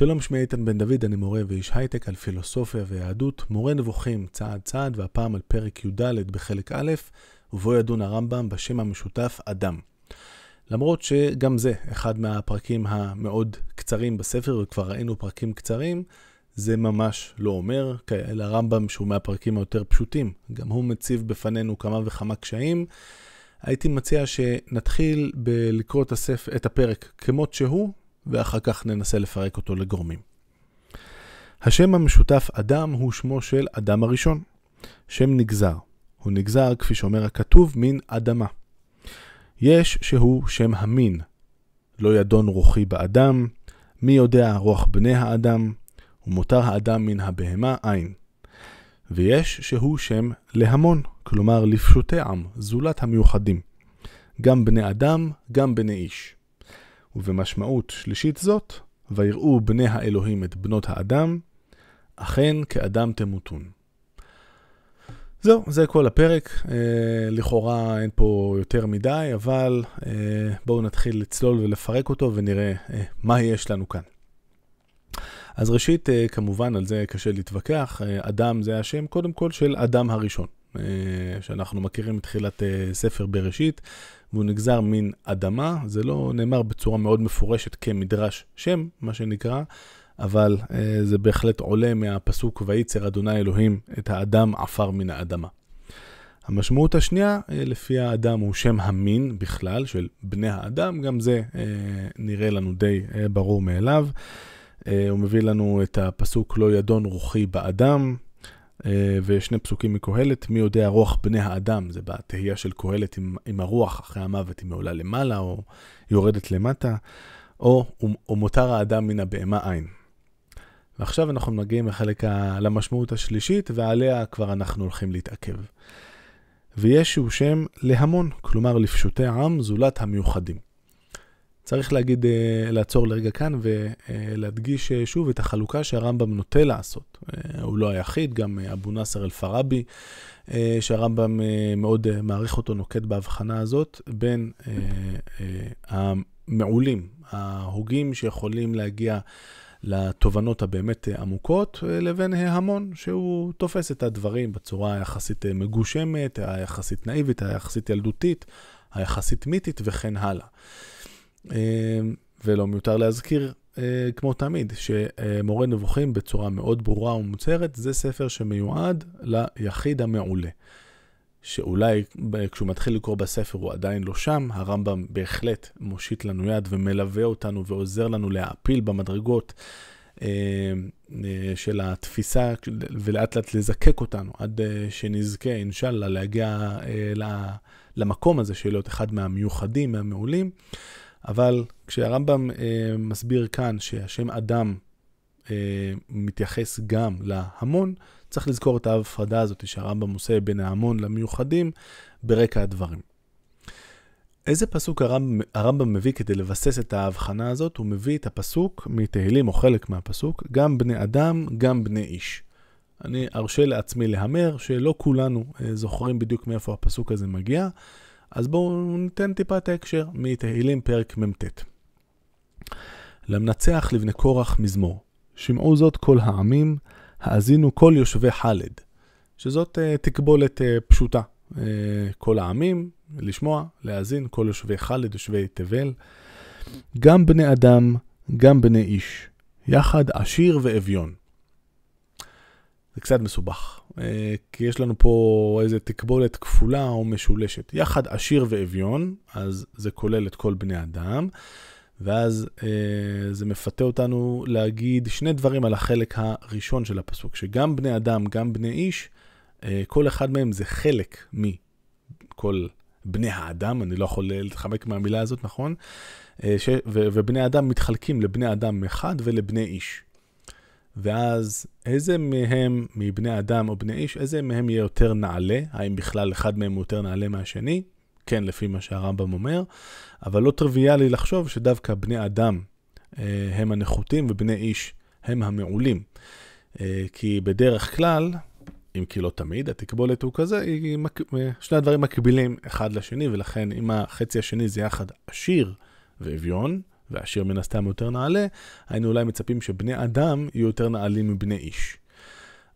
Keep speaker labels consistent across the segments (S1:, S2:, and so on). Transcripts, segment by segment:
S1: שלום, שמי איתן בן דוד, אני מורה ואיש הייטק על פילוסופיה ויהדות, מורה נבוכים צעד צעד, והפעם על פרק י"ד בחלק א', ובו ידון הרמב"ם בשם המשותף אדם. למרות שגם זה אחד מהפרקים המאוד קצרים בספר, וכבר ראינו פרקים קצרים, זה ממש לא אומר, אלא הרמב"ם שהוא מהפרקים היותר פשוטים, גם הוא מציב בפנינו כמה וכמה קשיים. הייתי מציע שנתחיל בלקרוא את, הספר, את הפרק כמות שהוא, ואחר כך ננסה לפרק אותו לגורמים. השם המשותף אדם הוא שמו של אדם הראשון. שם נגזר. הוא נגזר, כפי שאומר הכתוב, מן אדמה. יש שהוא שם המין. לא ידון רוחי באדם, מי יודע רוח בני האדם, ומותר האדם מן הבהמה אין. ויש שהוא שם להמון, כלומר לפשוטי עם, זולת המיוחדים. גם בני אדם, גם בני איש. ובמשמעות שלישית זאת, ויראו בני האלוהים את בנות האדם, אכן כאדם תמותון. זהו, זה כל הפרק. אה, לכאורה אין פה יותר מדי, אבל אה, בואו נתחיל לצלול ולפרק אותו ונראה אה, מה יש לנו כאן. אז ראשית, אה, כמובן, על זה קשה להתווכח. אה, אדם זה השם קודם כל של אדם הראשון, שאנחנו מכירים מתחילת אה, ספר בראשית. והוא נגזר מן אדמה, זה לא נאמר בצורה מאוד מפורשת כמדרש שם, מה שנקרא, אבל אה, זה בהחלט עולה מהפסוק וייצר אדוני אלוהים את האדם עפר מן האדמה. המשמעות השנייה, אה, לפי האדם הוא שם המין בכלל, של בני האדם, גם זה אה, נראה לנו די אה, ברור מאליו. אה, הוא מביא לנו את הפסוק לא ידון רוחי באדם, אה, ושני פסוקים מקהלת, מי יודע רוח בני האדם, זה בתהייה של קהלת עם, עם הרוח אחרי המוות, היא עולה למעלה או יורדת למטה, או, או מותר האדם מן הבהמה אין. ועכשיו אנחנו מגיעים לחלק ה... למשמעות השלישית, ועליה כבר אנחנו הולכים להתעכב. ויש שהוא שם להמון, כלומר לפשוטי עם זולת המיוחדים. צריך להגיד, אה, לעצור לרגע כאן ולהדגיש אה, שוב את החלוקה שהרמב"ם נוטה לעשות. אה, הוא לא היחיד, גם אבו נאסר אל-פרבי, שהרמב"ם מאוד מעריך אותו, נוקט בהבחנה הזאת בין המעולים, ההוגים שיכולים להגיע לתובנות הבאמת עמוקות, לבין ההמון, שהוא תופס את הדברים בצורה היחסית מגושמת, היחסית נאיבית, היחסית ילדותית, היחסית מיתית וכן הלאה. אמ, ולא מיותר להזכיר, אה, כמו תמיד, שמורה נבוכים בצורה מאוד ברורה ומוצהרת, זה ספר שמיועד ליחיד המעולה. שאולי כשהוא מתחיל לקרוא בספר הוא עדיין לא שם, הרמב"ם בהחלט מושיט לנו יד ומלווה אותנו ועוזר לנו להעפיל במדרגות אה, אה, של התפיסה ולאט לאט לזקק אותנו עד שנזכה, אינשאללה, להגיע למקום הזה של להיות אחד מהמיוחדים, מהמעולים. אבל כשהרמב"ם אה, מסביר כאן שהשם אדם אה, מתייחס גם להמון, צריך לזכור את ההפרדה הזאת שהרמב"ם עושה בין ההמון למיוחדים ברקע הדברים. איזה פסוק הרמב"ם, הרמב"ם מביא כדי לבסס את ההבחנה הזאת? הוא מביא את הפסוק מתהילים, או חלק מהפסוק, גם בני אדם, גם בני איש. אני ארשה לעצמי להמר שלא כולנו אה, זוכרים בדיוק מאיפה הפסוק הזה מגיע. אז בואו ניתן טיפה את ההקשר מתהילים פרק מ"ט. למנצח לבני קורח מזמור, שמעו זאת כל העמים, האזינו כל יושבי חלד, שזאת uh, תקבולת uh, פשוטה. Uh, כל העמים, לשמוע, להאזין, כל יושבי חלד, יושבי תבל. גם בני אדם, גם בני איש, יחד עשיר ואביון. זה קצת מסובך, אה, כי יש לנו פה איזה תקבולת כפולה או משולשת. יחד עשיר ואביון, אז זה כולל את כל בני אדם, ואז אה, זה מפתה אותנו להגיד שני דברים על החלק הראשון של הפסוק, שגם בני אדם, גם בני איש, אה, כל אחד מהם זה חלק מכל בני האדם, אני לא יכול להתחמק מהמילה הזאת, נכון? ש... ו... ובני אדם מתחלקים לבני אדם אחד ולבני איש. ואז איזה מהם, מבני אדם או בני איש, איזה מהם יהיה יותר נעלה? האם בכלל אחד מהם הוא יותר נעלה מהשני? כן, לפי מה שהרמב"ם אומר, אבל לא טריוויאלי לחשוב שדווקא בני אדם אה, הם הנחותים ובני איש הם המעולים. אה, כי בדרך כלל, אם כי לא תמיד, התקבולת הוא כזה, היא, אה, שני הדברים מקבילים אחד לשני, ולכן אם החצי השני זה יחד עשיר ואביון, ועשיר מן הסתם יותר נעלה, היינו אולי מצפים שבני אדם יהיו יותר נעלים מבני איש.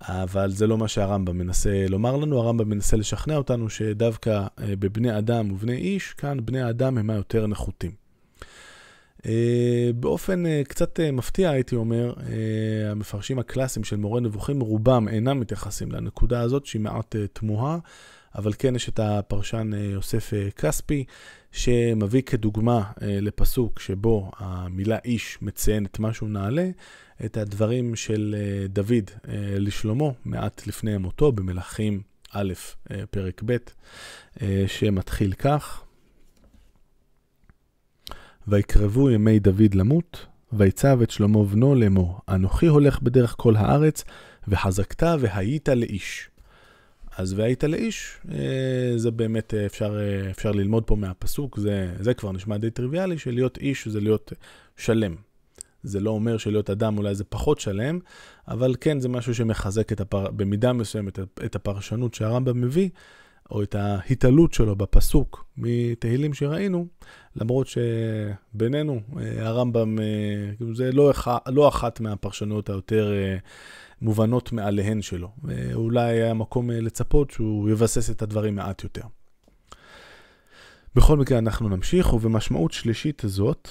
S1: אבל זה לא מה שהרמב"ם מנסה לומר לנו, הרמב"ם מנסה לשכנע אותנו שדווקא אה, בבני אדם ובני איש, כאן בני האדם הם היותר נחותים. אה, באופן אה, קצת מפתיע, הייתי אומר, המפרשים הקלאסיים של מורה נבוכים, רובם אינם מתייחסים לנקודה הזאת, שהיא מעט תמוהה, אבל כן יש את הפרשן יוסף כספי, שמביא כדוגמה לפסוק שבו המילה איש מציינת משהו נעלה, את הדברים של אה, דוד אה, לשלמה מעט לפני מותו במלכים א', אה, פרק ב', שמתחיל כך: ויקרבו ימי דוד למות, ויצב את שלמה בנו לאמור, אנוכי הולך בדרך כל הארץ, וחזקת והיית לאיש. אז והיית לאיש, זה באמת אפשר, אפשר ללמוד פה מהפסוק, זה, זה כבר נשמע די טריוויאלי, שלהיות איש זה להיות שלם. זה לא אומר שלהיות אדם אולי זה פחות שלם, אבל כן זה משהו שמחזק הפר... במידה מסוימת את הפרשנות שהרמב"ם מביא, או את ההתעלות שלו בפסוק מתהילים שראינו, למרות שבינינו אה, הרמב"ם אה, זה לא, אח... לא אחת מהפרשנויות היותר אה, מובנות מעליהן שלו. אולי היה מקום לצפות שהוא יבסס את הדברים מעט יותר. בכל מקרה אנחנו נמשיך, ובמשמעות שלישית זאת,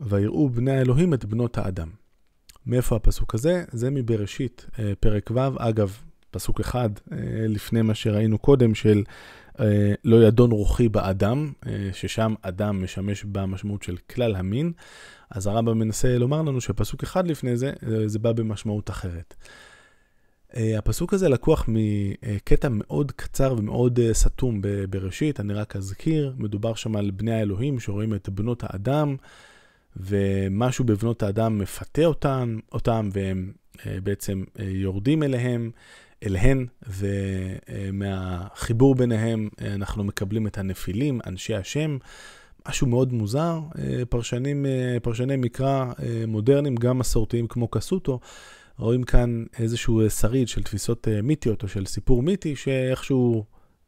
S1: ויראו בני האלוהים את בנות האדם. מאיפה הפסוק הזה? זה מבראשית, פרק ו', אגב, פסוק אחד אה, לפני מה שראינו קודם של אה, לא ידון רוחי באדם, ששם אדם משמש במשמעות של כלל המין, אז הרמב"ם מנסה לומר לנו שפסוק אחד לפני זה, זה בא במשמעות אחרת. הפסוק הזה לקוח מקטע מאוד קצר ומאוד סתום בראשית, אני רק אזכיר, מדובר שם על בני האלוהים שרואים את בנות האדם. ומשהו בבנות האדם מפתה אותם, אותם והם אה, בעצם אה, יורדים אליהם, אליהן, ומהחיבור ביניהם אה, אנחנו מקבלים את הנפילים, אנשי השם. משהו מאוד מוזר, פרשנים, פרשני מקרא מודרניים, גם מסורתיים כמו קסוטו, רואים כאן איזשהו שריד של תפיסות מיתיות או של סיפור מיתי, שאיכשהו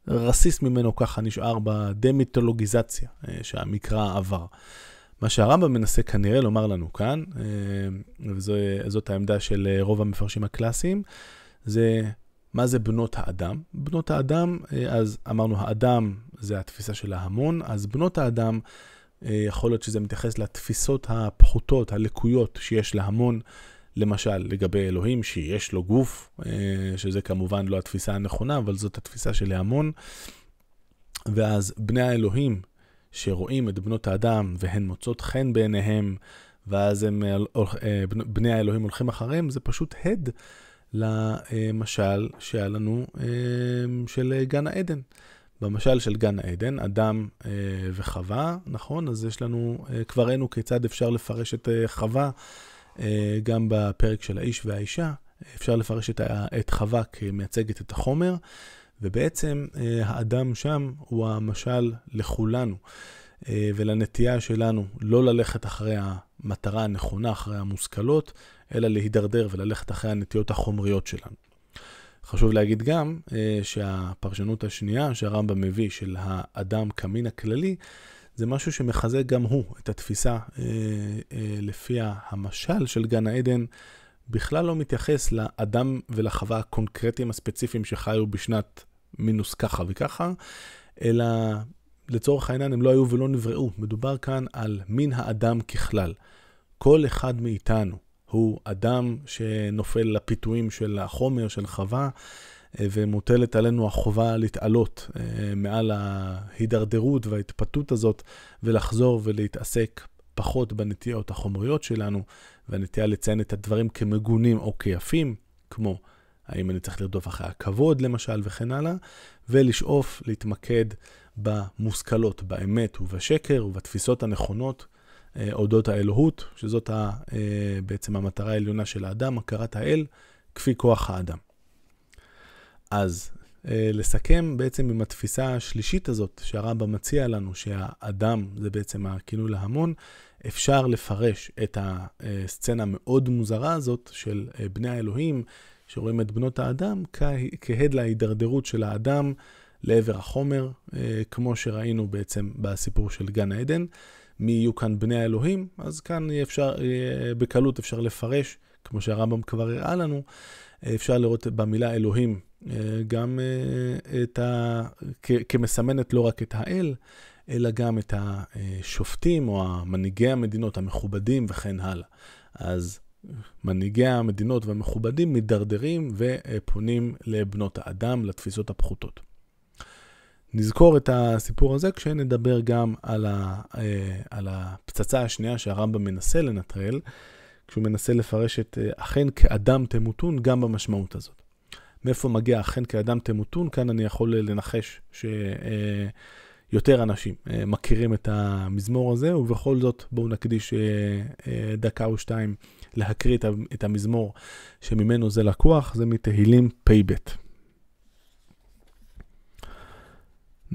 S1: רסיס ממנו ככה נשאר בדמיתולוגיזציה שהמקרא עבר. מה שהרמב"ם מנסה כנראה לומר לנו כאן, אה, וזאת העמדה של אה, רוב המפרשים הקלאסיים, זה מה זה בנות האדם. בנות האדם, אה, אז אמרנו, האדם זה התפיסה של ההמון, אז בנות האדם, יכול להיות שזה מתייחס לתפיסות הפחותות, הלקויות שיש להמון, למשל לגבי אלוהים, שיש לו גוף, שזה כמובן לא התפיסה הנכונה, אבל זאת התפיסה של ההמון. ואז בני האלוהים, שרואים את בנות האדם והן מוצאות חן בעיניהם, ואז הם, אה, אה, בני האלוהים הולכים אחריהם, זה פשוט הד למשל שהיה לנו אה, של גן העדן. במשל של גן העדן, אדם וחווה, נכון? אז יש לנו, כבר ראינו כיצד אפשר לפרש את חווה, גם בפרק של האיש והאישה. אפשר לפרש את, חווה כמייצגת את החומר, ובעצם אה, האדם שם הוא המשל לכולנו אה, ולנטייה שלנו לא ללכת אחרי המטרה הנכונה, אחרי המושכלות, אלא להידרדר וללכת אחרי הנטיות החומריות שלנו. חשוב להגיד גם אה, שהפרשנות השנייה שהרמב"ם מביא של האדם כמין הכללי, זה משהו שמחזק גם הוא את התפיסה לפיה המשל של גן העדן בכלל לא מתייחס לאדם ולחווה הקונקרטיים הספציפיים שחיו בשנת מינוס ככה וככה, אלא לצורך העניין הם לא היו ולא נבראו. מדובר כאן על מין האדם ככלל. כל אחד מאיתנו הוא אדם שנופל לפיתויים של החומר, של חווה, ומוטלת עלינו החובה להתעלות אה, מעל ההידרדרות וההתפתות הזאת, ולחזור ולהתעסק פחות בנטיות החומריות שלנו, והנטייה לציין את הדברים כמגונים או כיפים, כמו האם אני צריך לרדוף אחרי הכבוד למשל וכן הלאה, ולשאוף להתמקד במושכלות, באמת ובשקר ובתפיסות הנכונות אה, אודות האלוהות, שזאת ה, אה, בעצם המטרה העליונה של האדם, הכרת האל, כפי כוח האדם. אז אה, לסכם בעצם עם התפיסה השלישית הזאת שהרמב"ם מציע לנו, שהאדם זה בעצם הכינוי להמון, אפשר לפרש את הסצנה המאוד מוזרה הזאת של בני האלוהים, שרואים את בנות האדם כהד להידרדרות של האדם לעבר החומר, אה, כמו שראינו בעצם בסיפור של גן העדן, מי יהיו כאן בני האלוהים, אז כאן אפשר, בקלות אפשר לפרש, כמו שהרמב"ם כבר הראה לנו, אפשר לראות במילה אלוהים גם את ה... כמסמנת לא רק את האל, אלא גם את השופטים או מנהיגי המדינות המכובדים וכן הלאה. אז מנהיגי המדינות והמכובדים מידרדרים ופונים לבנות האדם, לתפיסות הפחותות. נזכור את הסיפור הזה כשנדבר גם על, ה, אה, על הפצצה השנייה שהרמב"ם מנסה לנטרל, כשהוא מנסה לפרש את אה, אכן כאדם תמותון גם במשמעות הזאת. מאיפה מגיע אכן כאדם תמותון? כאן אני יכול לנחש שיותר אה, אנשים מכירים את המזמור הזה, ובכל זאת בואו נקדיש דקה או שתיים להקריא את המזמור שממנו זה לקוח, זה מתהילים פ"ב.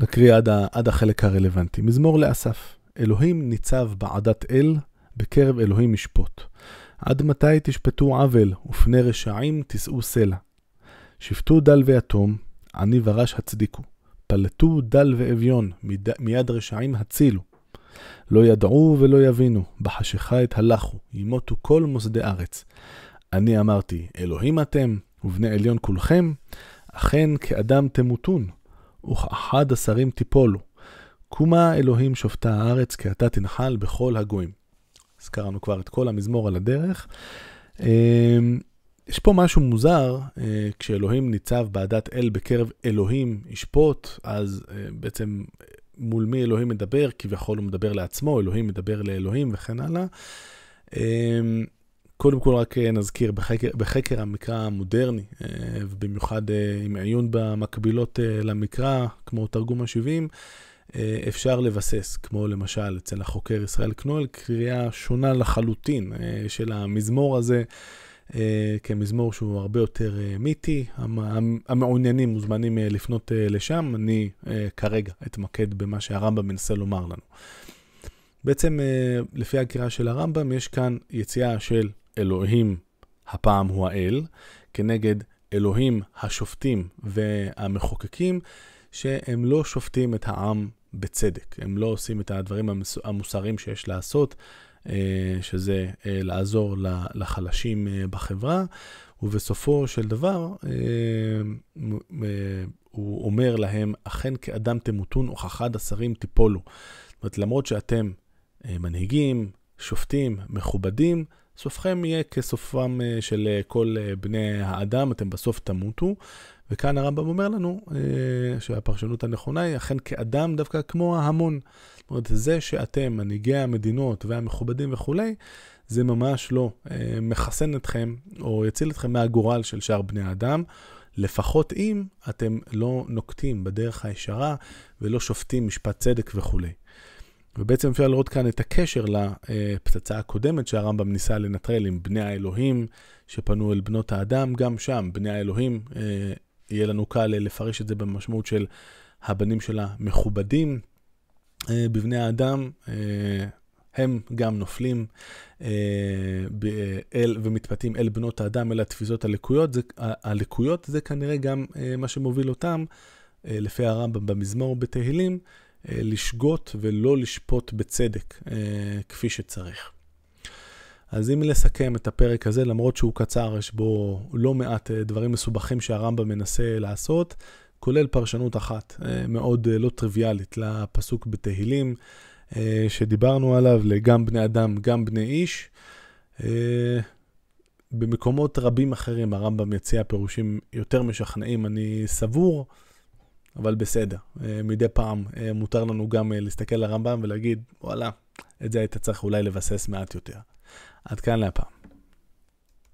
S1: נקריא עד, ה, עד החלק הרלוונטי. מזמור לאסף, אלוהים ניצב בעדת אל, בקרב אלוהים ישפוט. עד מתי תשפטו עוול, ופני רשעים תישאו סלע. שפטו דל ויתום, עני ורש הצדיקו. פלטו דל ואביון, מיד, מיד רשעים הצילו. לא ידעו ולא יבינו, בחשיכה את הלכו, ימותו כל מוסדי ארץ. אני אמרתי, אלוהים אתם, ובני עליון כולכם, אכן כאדם תמותון, וכאחד השרים תיפולו. קומה אלוהים שופטה הארץ, כי אתה תנחל בכל הגויים. הזכרנו כבר את כל המזמור על הדרך. אמ, יש פה משהו מוזר, אה, כשאלוהים ניצב בעדת אל בקרב אלוהים ישפוט, אז אה, בעצם מול מי אלוהים מדבר, כביכול הוא מדבר לעצמו, אלוהים מדבר לאלוהים וכן הלאה. קודם כל רק נזכיר, בחקר, בחקר המקרא המודרני, אה, ובמיוחד אה, עם עיון במקבילות אה, למקרא, כמו תרגום ה-70, אפשר לבסס, כמו למשל אצל החוקר ישראל קנואל, קריאה שונה לחלוטין של המזמור הזה. כמזמור שהוא הרבה יותר מיתי. המעוניינים מוזמנים לפנות לשם, אני כרגע אתמקד במה שהרמב"ם מנסה לומר לנו. בעצם לפי הקריאה של הרמב"ם יש כאן יציאה של אלוהים, הפעם הוא האל, כנגד אלוהים השופטים והמחוקקים, שהם לא שופטים את העם בצדק. הם לא עושים את הדברים המוסריים שיש לעשות, אה, שזה אה, לעזור לחלשים אה, בחברה, ובסופו של דבר הוא אומר להם, אכן כאדם תמותון וכאחד השרים תיפולו. זאת אומרת, למרות שאתם מנהיגים, שופטים, מכובדים, סופכם יהיה כסופם אה, של אה, כל אה, בני האדם, אתם בסוף תמותו. וכאן הרמב"ם אומר לנו שהפרשנות הנכונה היא אכן כאדם דווקא כמו ההמון. זאת אומרת, זה שאתם, מנהיגי המדינות והמכובדים וכולי, זה ממש לא מחסן אתכם או יציל אתכם מהגורל של שאר בני האדם. לפחות אם אתם לא נוקטים בדרך הישרה ולא שופטים משפט צדק וכולי. ובעצם אפשר לראות כאן את הקשר לפצצה הקודמת שהרמב"ם ניסה לנטרל עם בני האלוהים שפנו אל בנות האדם. גם שם, בני האלוהים, אה, יהיה לנו קל לפרש את זה במשמעות של הבנים של המכובדים אה, בבני האדם. אה, הם גם נופלים אל, ומתפתים אל בנות האדם, אל התפיסות הלקויות. זה, הלקויות זה כנראה גם מה שמוביל אותם, לפי הרמב"ם במזמור בתהילים, אה, לשגות ולא לשפוט בצדק אה, כפי שצריך. אז אם לסכם את הפרק הזה, למרות שהוא קצר, יש בו לא מעט אה, דברים מסובכים שהרמב"ם מנסה לעשות, כולל פרשנות אחת מאוד לא טריוויאלית לפסוק בתהילים, שדיברנו עליו, לגם בני אדם, גם בני איש. במקומות רבים אחרים הרמב"ם יציע פירושים יותר משכנעים, אני סבור. אבל בסדר, אה, מדי פעם אה, מותר לנו גם אה, להסתכל על הרמב"ם ולהגיד, וואלה, את זה היית צריך אולי לבסס מעט יותר. עד כאן להפעם.